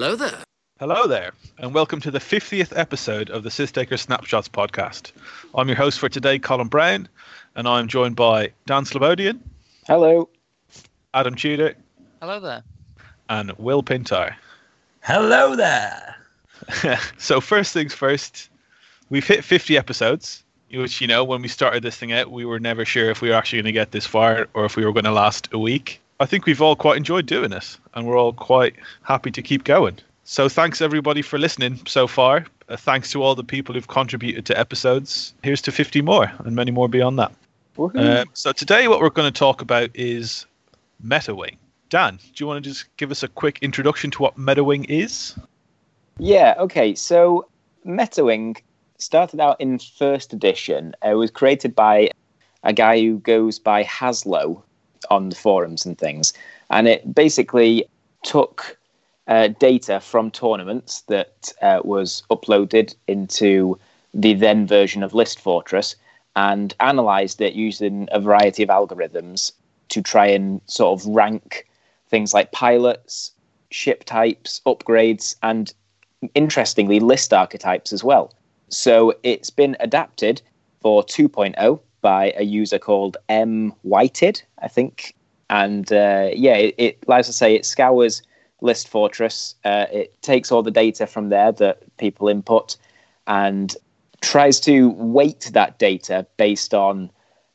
Hello there. Hello there, and welcome to the 50th episode of the Systaker Snapshots podcast. I'm your host for today, Colin Brown, and I'm joined by Dan Slobodian, Hello. Adam Tudor, Hello there. and Will Pintar. Hello there. so, first things first, we've hit 50 episodes, which, you know, when we started this thing out, we were never sure if we were actually going to get this far or if we were going to last a week. I think we've all quite enjoyed doing this, and we're all quite happy to keep going. So, thanks everybody for listening so far. Uh, thanks to all the people who've contributed to episodes. Here's to 50 more, and many more beyond that. Um, so, today, what we're going to talk about is MetaWing. Dan, do you want to just give us a quick introduction to what MetaWing is? yeah, okay. So MetaWing started out in first edition. It was created by a guy who goes by Haslo on the forums and things. And it basically took uh, data from tournaments that uh, was uploaded into the then version of List Fortress and analyzed it using a variety of algorithms to try and sort of rank things like pilots, ship types, upgrades, and interestingly, list archetypes as well. So it's been adapted for 2.0 by a user called M Whited, I think. And uh, yeah, it, it, as I say, it scours List Fortress. Uh, it takes all the data from there that people input and tries to weight that data based on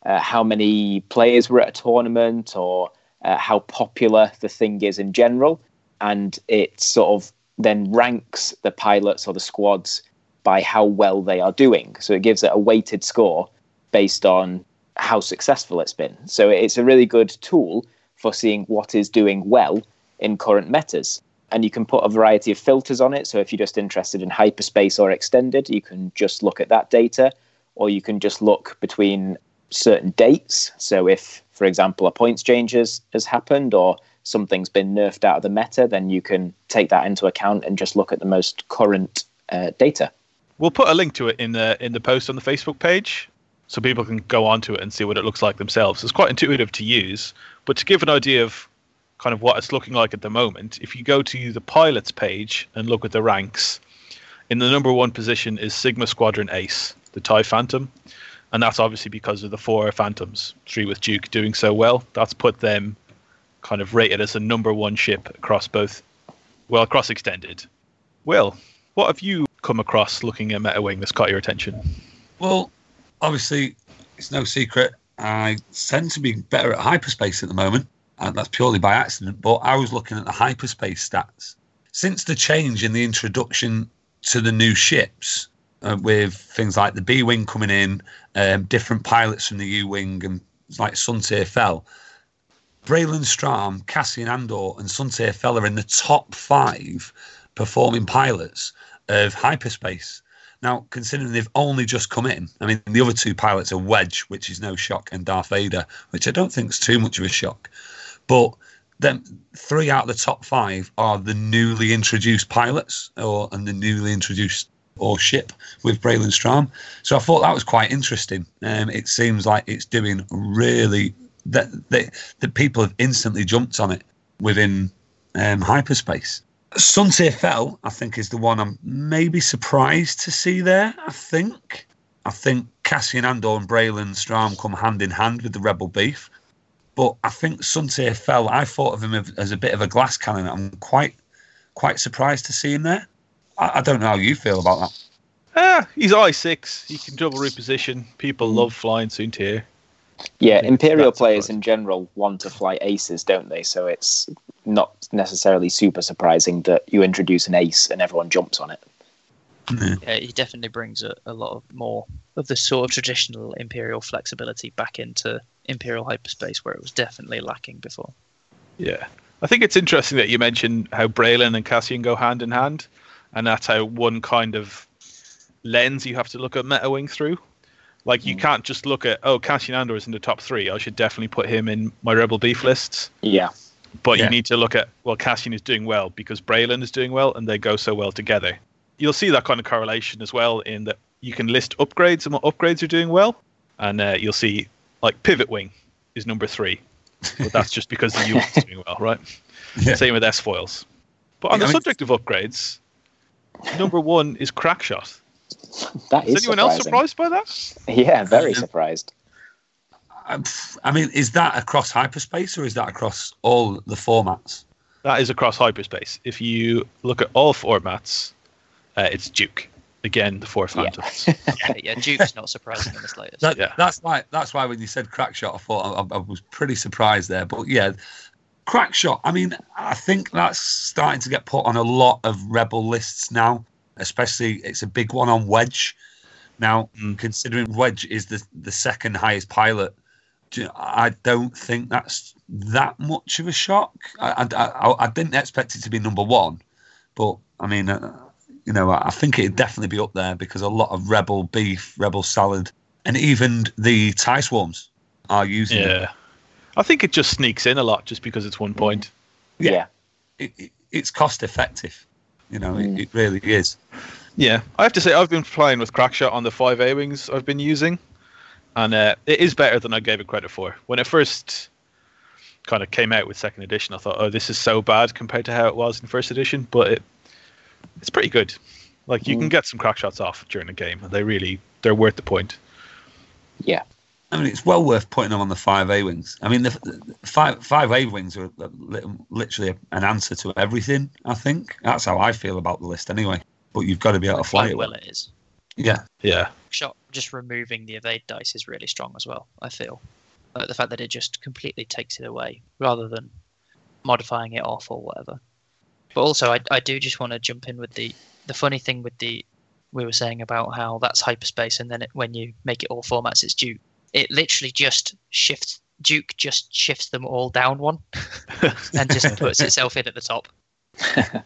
uh, how many players were at a tournament or uh, how popular the thing is in general. And it sort of then ranks the pilots or the squads by how well they are doing. So it gives it a weighted score based on how successful it's been. So it's a really good tool for seeing what is doing well in current metas. And you can put a variety of filters on it. So if you're just interested in hyperspace or extended, you can just look at that data, or you can just look between certain dates. So if, for example, a points change has, has happened or something's been nerfed out of the meta, then you can take that into account and just look at the most current uh, data. We'll put a link to it in the in the post on the Facebook page, so people can go onto it and see what it looks like themselves. It's quite intuitive to use, but to give an idea of kind of what it's looking like at the moment, if you go to the pilots page and look at the ranks, in the number one position is Sigma Squadron Ace, the TIE Phantom, and that's obviously because of the four Phantoms, three with Duke doing so well. That's put them kind of rated as a number one ship across both, well, across extended. Will, what have you come across looking at MetaWing that's caught your attention? Well, obviously, it's no secret. I tend to be better at hyperspace at the moment, and that's purely by accident. But I was looking at the hyperspace stats since the change in the introduction to the new ships, uh, with things like the B wing coming in, um, different pilots from the U wing, and like Soontir Fel. Braylen Stramm, Cassian Andor, and Soontir Fel are in the top five performing pilots of hyperspace. Now, considering they've only just come in, I mean, the other two pilots are Wedge, which is no shock, and Darth Vader, which I don't think is too much of a shock. But then three out of the top five are the newly introduced pilots, or and the newly introduced or ship with Braylen Stramm. So I thought that was quite interesting. Um, it seems like it's doing really that that people have instantly jumped on it within um, hyperspace. Soontir Fel, I think, is the one I'm maybe surprised to see there. I think. I think Cassian Andor and Braylen Stramm come hand in hand with the Rebel Beef. But I think Soontir Fel, I thought of him as a bit of a glass cannon. I'm quite quite surprised to see him there. I, I don't know how you feel about that. Ah, he's I six. He can double reposition. People love flying Soontir. Yeah, Imperial players in general want to fly aces, don't they? So it's not necessarily super surprising that you introduce an ace and everyone jumps on it. Yeah, he definitely brings a, a lot of more of the sort of traditional Imperial flexibility back into Imperial hyperspace where it was definitely lacking before. Yeah. I think it's interesting that you mentioned how Braylen and Cassian go hand in hand, and that's how one kind of lens you have to look at MetaWing through. Like, you can't just look at, oh, Cassian Andor is in the top three. I should definitely put him in my Rebel Beef lists. Yeah, But Yeah. you need to look at, well, Cassian is doing well because Braylen is doing well, and they go so well together. You'll see that kind of correlation as well in that you can list upgrades and what upgrades are doing well, and uh, you'll see, like, Pivot Wing is number three. But that's just because the U is doing well, right? Yeah. Same with S foils. But on I the mean- subject of upgrades, number one is Crackshot. That Is is anyone else surprised by that? Yeah, very Um, surprised. I, I mean, is that across hyperspace or is that across all the formats? That is across hyperspace. If you look at all formats, uh, it's Duke. Again, the four Yeah. phantoms. yeah, yeah, Duke's not surprising in the slightest. That, Yeah. That's why. That's why when you said crack shot, I thought I, I was pretty surprised there. But yeah, crack shot. I mean, I think that's starting to get put on a lot of rebel lists now. Especially, it's a big one on Wedge. Now, Mm. considering Wedge is the the second highest pilot, I don't think that's that much of a shock. I, I, I, I didn't expect it to be number one, but I mean, uh, you know, I I think it'd definitely be up there because a lot of rebel beef, rebel salad, and even the tie swarms are using it. yeah. I think it just sneaks in a lot just because it's one point. Yeah. Yeah. It, it, it's cost effective. You know, Mm. it, it really is. Yeah, I have to say I've been playing with Crackshot on the five A wings I've been using, and uh, it is better than I gave it credit for. When it first kind of came out with second edition, I thought, "Oh, this is so bad compared to how it was in first edition," but it it's pretty good. Like you can Mm. get some crack shots off during the game, and they really they're worth the point. Yeah. I mean, it's well worth putting them on the five A wings. I mean, the, the five five A wings are literally an answer to everything. I think that's how I feel about the list, anyway. But you've got to be able to fly it. well it is. Yeah, Yeah, Shot just removing the evade dice is really strong as well. I feel like the fact that it just completely takes it away rather than modifying it off or whatever. But also, I, I do just want to jump in with the the funny thing with the we were saying about how that's hyperspace, and then it, when you make it all formats, it's Duke. It literally just shifts. Duke just shifts them all down one, and just puts itself in at the top.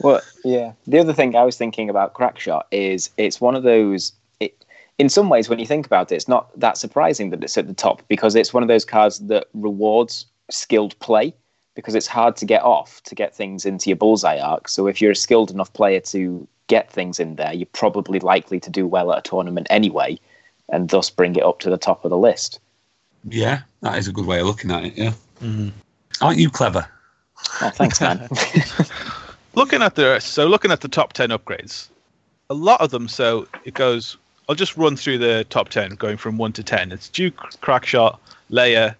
Well, yeah. The other thing I was thinking about Crackshot is it's one of those. It, in some ways, when you think about it, it's not that surprising that it's at the top because it's one of those cards that rewards skilled play because it's hard to get off to get things into your bullseye arc. So if you're a skilled enough player to get things in there, you're probably likely to do well at a tournament anyway, and thus bring it up to the top of the list. yeah, that is a good way of looking at it. Yeah, Mhm. aren't you clever? Oh, thanks, man. looking at the so looking at the top 10 upgrades a lot of them so it goes i'll just run through the top 10 going from 1 to 10 it's duke crackshot leia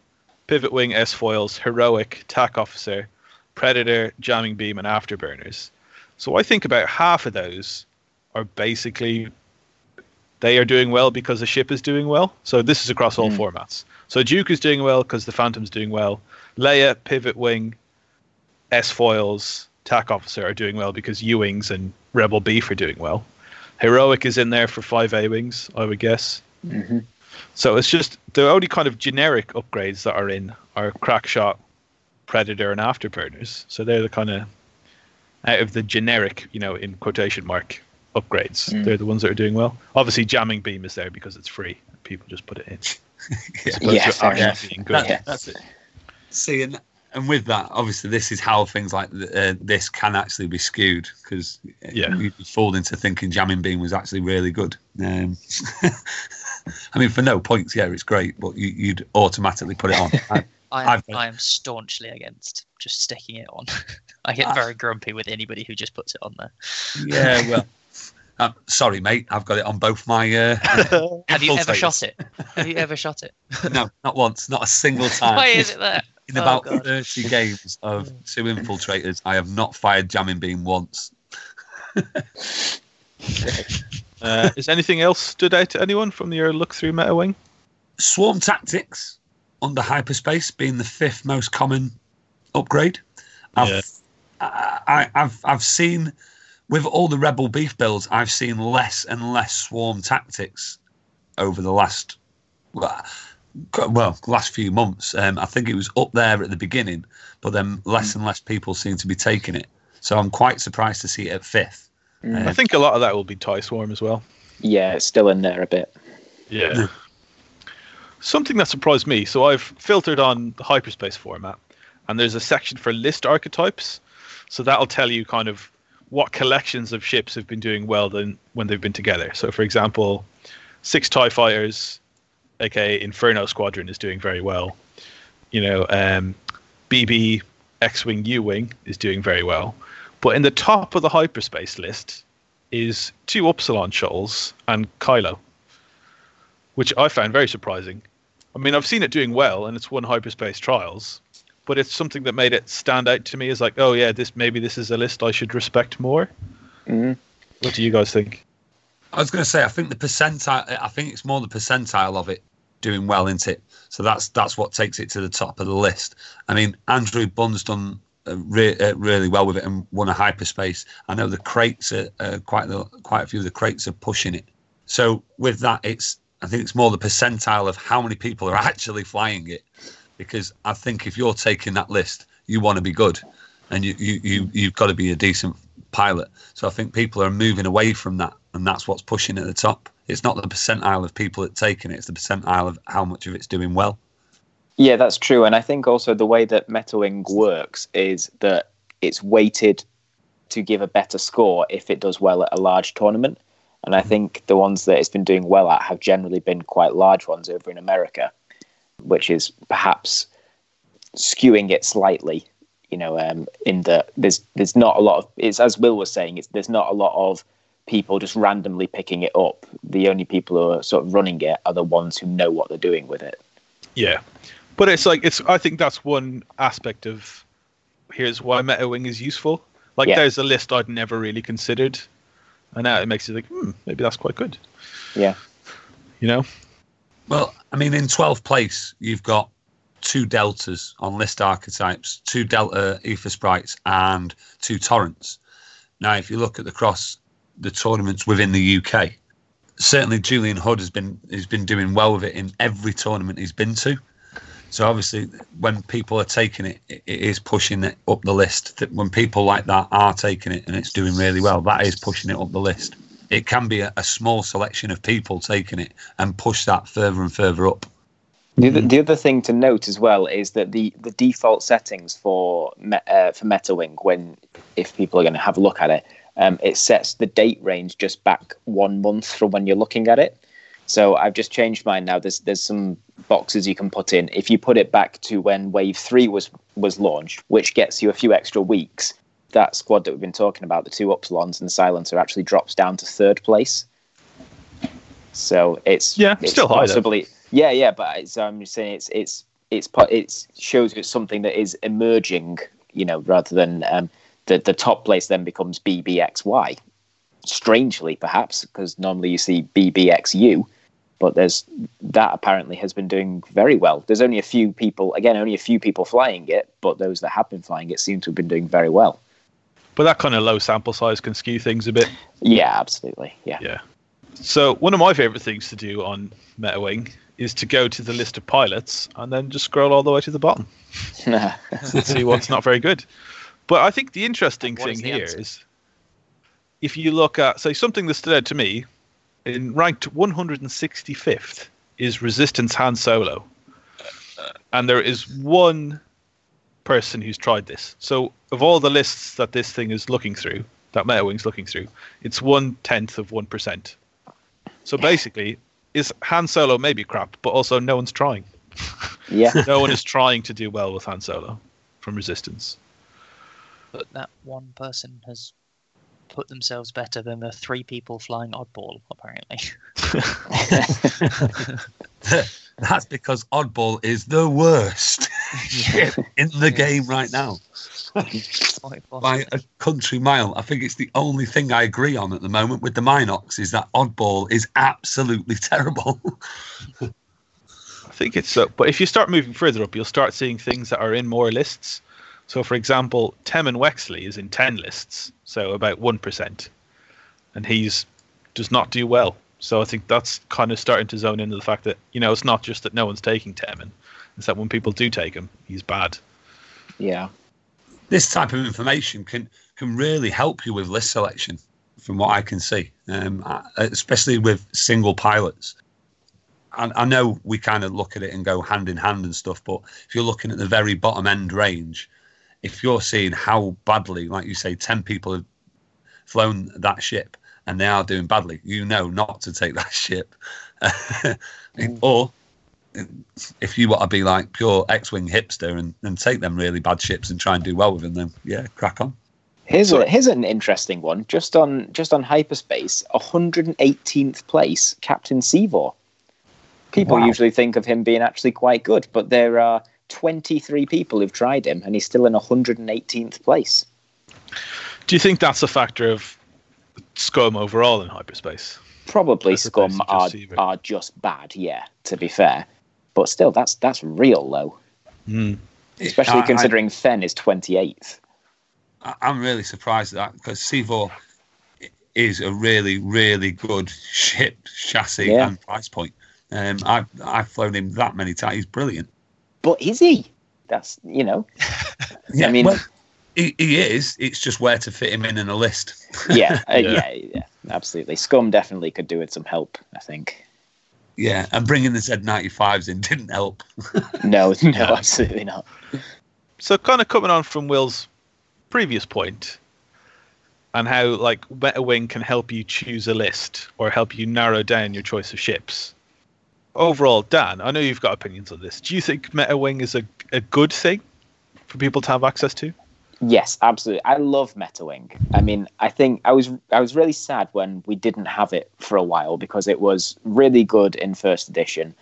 pivot wing s foils heroic tac officer predator jamming beam and afterburners so i think about half of those are basically they are doing well because the ship is doing well so this is across all Mm. formats so duke is doing well because the phantom's doing well leia pivot wing S foils, TAC officer are doing well because U wings and Rebel Beef are doing well. Heroic is in there for five A wings, I would guess. hmm So it's just the only kind of generic upgrades that are in are Crackshot, Predator, and Afterburners. So they're the kind of out of the generic, you know, in quotation mark upgrades. Mm. They're the ones that are doing well. Obviously, jamming beam is there because it's free. People just put it in. Yeah. Yeah, to fair actually enough. being good. That- Yeah. That's it. See, and, and with that, obviously, this is how things like th- uh, this can actually be skewed because Yeah. you'd be into thinking jamming beam was actually really good. Um, I mean, for no points, yeah, it's great, but you, you'd automatically put it on. I- I am, I've got- I am staunchly against just sticking it on. I get Ah. very grumpy with anybody who just puts it on there. yeah, well, uh, sorry, mate, I've got it on both my. Uh, Have you ever infiltrators. shot it? Have you ever shot it? No, not once, not a single time. Why is it there? In Oh, about God. 30 games of two infiltrators, I have not fired jamming beam once. Uh, is anything else stood out to anyone from your look through meta wing? Swarm tactics under hyperspace being the fifth most common upgrade. I've, Yeah. I, I, I've I've seen with all the rebel beef builds, I've seen less and less swarm tactics over the last well, well last few months. Um, I think it was up there at the beginning, but then less and less people seem to be taking it. So I'm quite surprised to see it at fifth. Mm. I think a lot of that will be tie swarm as well. Yeah, it's still in there a bit. Yeah. Something that surprised me. So I've filtered on the hyperspace format, and there's a section for list archetypes. So that'll tell you kind of what collections of ships have been doing well than when they've been together. So, for example, six Tie Fighters, aka Inferno Squadron, is doing very well. You know, um, BB X-wing, U-wing is doing very well, but in the top of the hyperspace list is two Upsilon shuttles and Kylo, which I found very surprising. I mean, I've seen it doing well, and it's won hyperspace trials, but it's something that made it stand out to me as like, oh yeah, this maybe this is a list I should respect more. Mhm. What do you guys think? I was going to say, I think the percentile. I think it's more the percentile of it doing well, isn't it? So that's that's what takes it to the top of the list. I mean, Andrew Bunn's done uh, re- uh, really well with it and won a hyperspace. I know the crates are uh, quite the, quite a few of the crates are pushing it. So with that, it's I think it's more the percentile of how many people are actually flying it, because I think if you're taking that list, you want to be good, and you you you you've got to be a decent pilot. So I think people are moving away from that, and that's what's pushing at the top. It's not the percentile of people that taking it; it's the percentile of how much of it's doing well. Yeah, that's true. And I think also the way that MetaWing works is that it's weighted to give a better score if it does well at a large tournament. And I mm-hmm. think the ones that it's been doing well at have generally been quite large ones over in America, which is perhaps skewing it slightly. You know, um, in the there's there's not a lot of it's as Will was saying, it's there's not a lot of people just randomly picking it up. The only people who are sort of running it are the ones who know what they're doing with it. Yeah, but it's like it's. I think that's one aspect of here's why MetaWing is useful. Like Yeah. there's a list I'd never really considered, and now it makes you think, hmm, maybe that's quite good. Yeah. You know? Well, I mean, in 12th place, you've got two deltas on list archetypes, two delta Aethersprites, and two torrents. Now, if you look at the cross the tournaments within the UK, certainly Julian Hood has been has been doing well with it in every tournament he's been to. So obviously, when people are taking it, it is pushing it up the list. When people like that are taking it and it's doing really well, that is pushing it up the list. It can be a, a small selection of people taking it and push that further and further up. The other, the other thing to note as well is that the, the default settings for me, uh, for MetaWing, when if people are going to have a look at it, um, it sets the date range just back one month from when you're looking at it. So I've just changed mine now. There's there's some boxes you can put in. If you put it back to when Wave Three was was launched, which gets you a few extra weeks, that squad that we've been talking about, the two Upsilons and the Silencer, actually drops down to third place. So it's Yeah, it's still high, though. yeah yeah, but it's, I'm just saying it's it's it's it shows it's something that is emerging, you know, rather than um, the the top place then becomes BBXY. Strangely, perhaps, because normally you see BBXU, but there's that apparently has been doing very well. There's only a few people, again, only a few people flying it, but those that have been flying it seem to have been doing very well. But that kind of low sample size can skew things a bit. Yeah, absolutely. Yeah. Yeah. So one of my favorite things to do on MetaWing is to go to the list of pilots and then just scroll all the way to the bottom and see what's not very good. But I think the interesting What is thing the here is answer? if you look at, say, something that stood out to me in ranked 165th is Resistance Han Solo. And there is one person who's tried this. So, of all the lists that this thing is looking through, that MetaWing's looking through, it's one tenth of 1%. So, basically, is Han Solo maybe crap, but also no one's trying. yeah. No one is trying to do well with Han Solo from Resistance. But that one person has put themselves better than the three people flying oddball, apparently. That's because Oddball is the worst ship in the game right now by a country mile. I think it's the only thing I agree on at the moment with the Minox is that Oddball is absolutely terrible. I think it's so. But if you start moving further up, you'll start seeing things that are in more lists. So, for example, Temmin Wexley is in 10 lists, so about 1%. And he's does not do well. So I think that's kind of starting to zone into the fact that, you know, it's not just that no one's taking Temmin. It's that when people do take him, he's bad. Yeah. this type of information can can really help you with list selection, from what I can see, um, uh, especially with single pilots. I, I know we kind of look at it and go hand in hand and stuff, but if you're looking at the very bottom end range, if you're seeing how badly, like you say, ten people have flown that ship and they are doing badly, you know not to take that ship, or if you want to be like pure X-wing hipster and, and take them really bad ships and try and do well with them, then yeah, crack on. Here's a, here's an interesting one. Just on just on hyperspace, 118th place, Captain Seevor. People Wow. usually think of him being actually quite good, but there are 23 people who've tried him, and he's still in 118th place. Do you think that's a factor of scum overall in hyperspace? Probably As opposed scum are, are just bad, yeah. To be fair, but still, that's that's real low, Hmm. especially I- I- considering Fenn is 28th. I, I'm really surprised at that because Seevor is a really, really good ship chassis Yeah. and price point. Um, I've I've flown him that many times. He's brilliant. But is he? That's you know, I mean- well, he, he is. It's just where to fit him in in a list. yeah, uh, Yeah. yeah, yeah, absolutely. Scum definitely could do with some help. I think. Yeah, and bringing the Z95s in didn't help. No, no, Yeah. absolutely not. So, kind of coming on from Will's previous point, and how like MetaWing can help you choose a list or help you narrow down your choice of ships. Overall, Dan, I know you've got opinions on this. Do you think MetaWing is a, a good thing for people to have access to? Yes, absolutely. I love MetaWing. I mean, I think I was I was really sad when we didn't have it for a while because it was really good in first edition.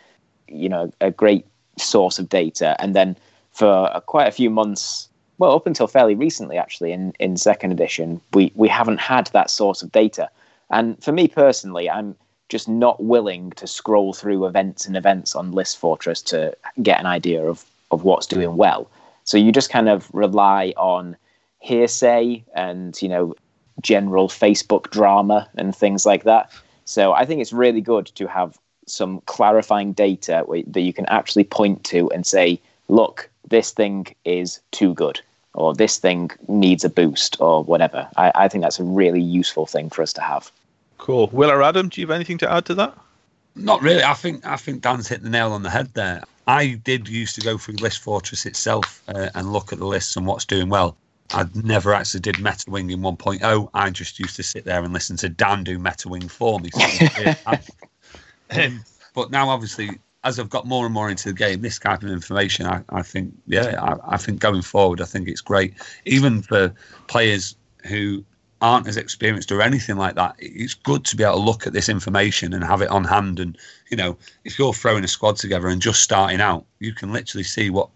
You know, a great source of data, and then for uh, quite a few months, well, up until fairly recently, actually, in in second edition, we we haven't had that source of data. And for me personally, I'm just not willing to scroll through events and events on List Fortress to get an idea of of what's doing well. So you just kind of rely on hearsay and you know general Facebook drama and things like that. So I think it's really good to have some clarifying data that you can actually point to and say, look, this thing is too good, or this thing needs a boost, or whatever. I, I think that's a really useful thing for us to have. Cool. Will or Adam, do you have anything to add to that? Not really. I think I think Dan's hit the nail on the head there. I did used to go through List Fortress itself uh, and look at the lists and what's doing well. I never actually did Meta Wing in 1.0. I just used to sit there and listen to Dan do Meta Wing for me. So it was really handy. Um, but now, obviously, as I've got more and more into the game, this kind of information, I, I think, yeah, I, I think going forward, I think it's great. Even for players who aren't as experienced or anything like that, it's good to be able to look at this information and have it on hand. And you know, if you're throwing a squad together and just starting out, you can literally see what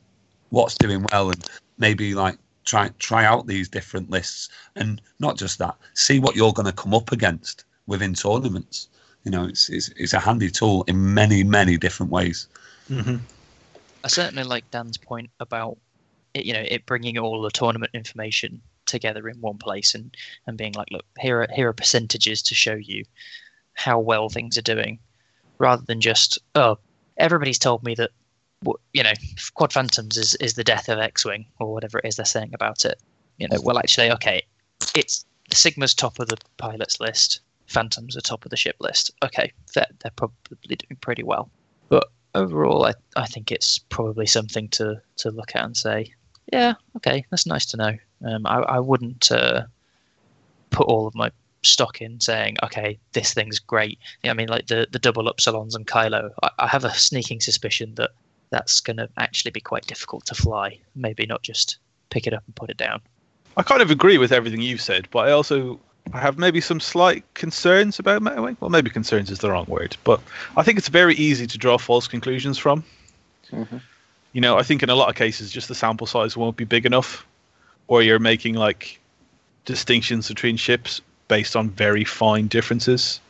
what's doing well and maybe like try try out these different lists and not just that, see what you're going to come up against within tournaments. You know, it's, it's it's a handy tool in many many different ways. Mm-hmm. I certainly like Dan's point about it, you know it bringing all the tournament information together in one place and and being like, look, here are here are percentages to show you how well things are doing, rather than just oh, everybody's told me that you know Quad Phantoms is is the death of X-wing or whatever it is they're saying about it. You know, well actually, okay, it's Sigma's top of the pilots list, Phantoms are top of the ship list. Okay, they're they're probably doing pretty well, but overall, I, I think it's probably something to, to look at and say, yeah, okay, that's nice to know. Um, I, I wouldn't uh, put all of my stock in saying, okay, this thing's great. Yeah, I mean, like the, the double upsilons and Kylo, I, I have a sneaking suspicion that that's going to actually be quite difficult to fly. Maybe not just pick it up and put it down. I kind of agree with everything you've said, but I also I have maybe some slight concerns about MetaWing. Well, maybe concerns is the wrong word, but I think it's very easy to draw false conclusions from. Mhm. You know, I think in a lot of cases, just the sample size won't be big enough, or you're making like distinctions between ships based on very fine differences.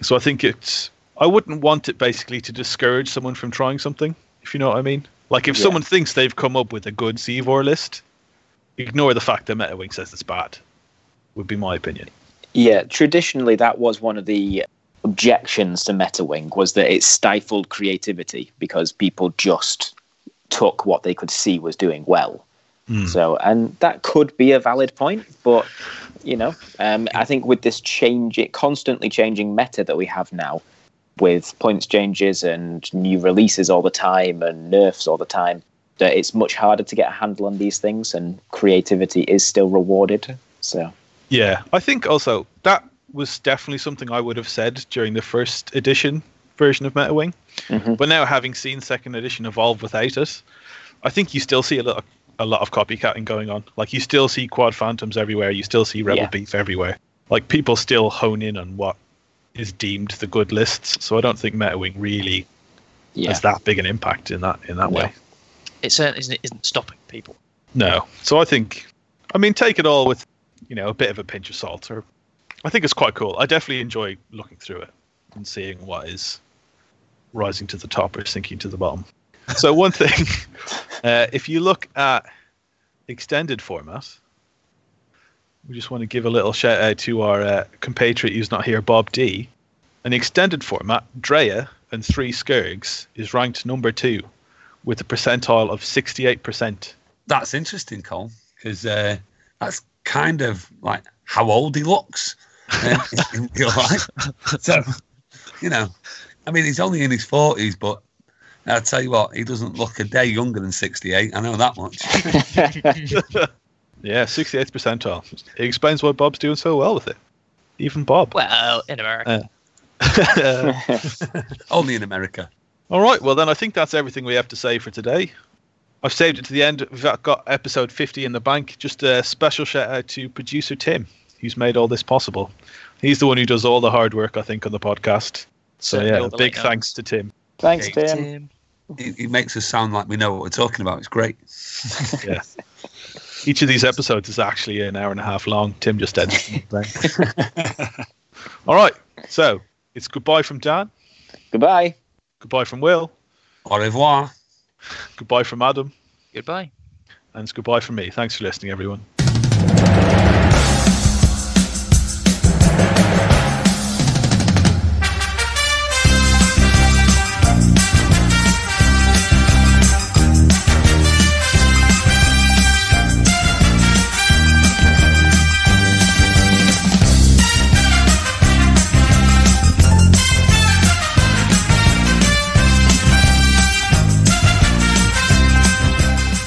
So I think it's. I wouldn't want it basically to discourage someone from trying something, if you know what I mean. Like if Yeah. someone thinks they've come up with a good Seevor list, ignore the fact that MetaWing says it's bad. Would be my opinion. Yeah, traditionally that was one of the objections to MetaWing was that it stifled creativity because people just took what they could see was doing well. Hmm. So, and that could be a valid point, but you know, um, I think with this change, it constantly changing meta that we have now, with points changes and new releases all the time and nerfs all the time, that it's much harder to get a handle on these things, and creativity is still rewarded. So, Yeah, I think also that was definitely something I would have said during the first edition version of MetaWing. Mhm. But now, having seen second edition evolve without it, I think you still see a lot, a lot of copycatting going on. Like you still see quad phantoms everywhere. You still see rebel Yeah. beef everywhere. Like people still hone in on what is deemed the good lists. So I don't think MetaWing really Yeah. has that big an impact in that in that Yeah. way. It certainly isn't, isn't stopping people. No. So I think, I mean, take it all with, you know, a bit of a pinch of salt. Or I think it's quite cool. I definitely enjoy looking through it and seeing what is rising to the top or sinking to the bottom. So one thing, uh, if you look at extended format, we just want to give a little shout out to our uh, compatriot who's not here, Bob D. An extended format, Drea and three Scurrgs is ranked number two with a percentile of 68%. That's interesting, Cole, because uh, that's kind of like how old he looks uh, in real life. So, you know, I mean, he's only in his 40s, but I'll tell you what, he doesn't look a day younger than 68. I know that much. Yeah, 68th percentile. It explains why Bob's doing so well with it. Even Bob. Well, in America. only in America. All right, well, then I think that's everything we have to say for today. I've saved it to the end. We've got episode 50 in the bank. Just a special shout out to producer Tim, who's made all this possible. He's the one who does all the hard work, I think, on the podcast. So, yeah, all big thanks to Tim. Thanks, Okay. Tim. Tim. He, he makes us sound like we know what we're talking about. It's great. Yeah. Each of these episodes is actually an hour and a half long. Tim just edits them. all right, so it's goodbye from Dan, Goodbye. goodbye from Will, Au revoir. goodbye from Adam, Goodbye. and it's goodbye from me. Thanks for listening, everyone.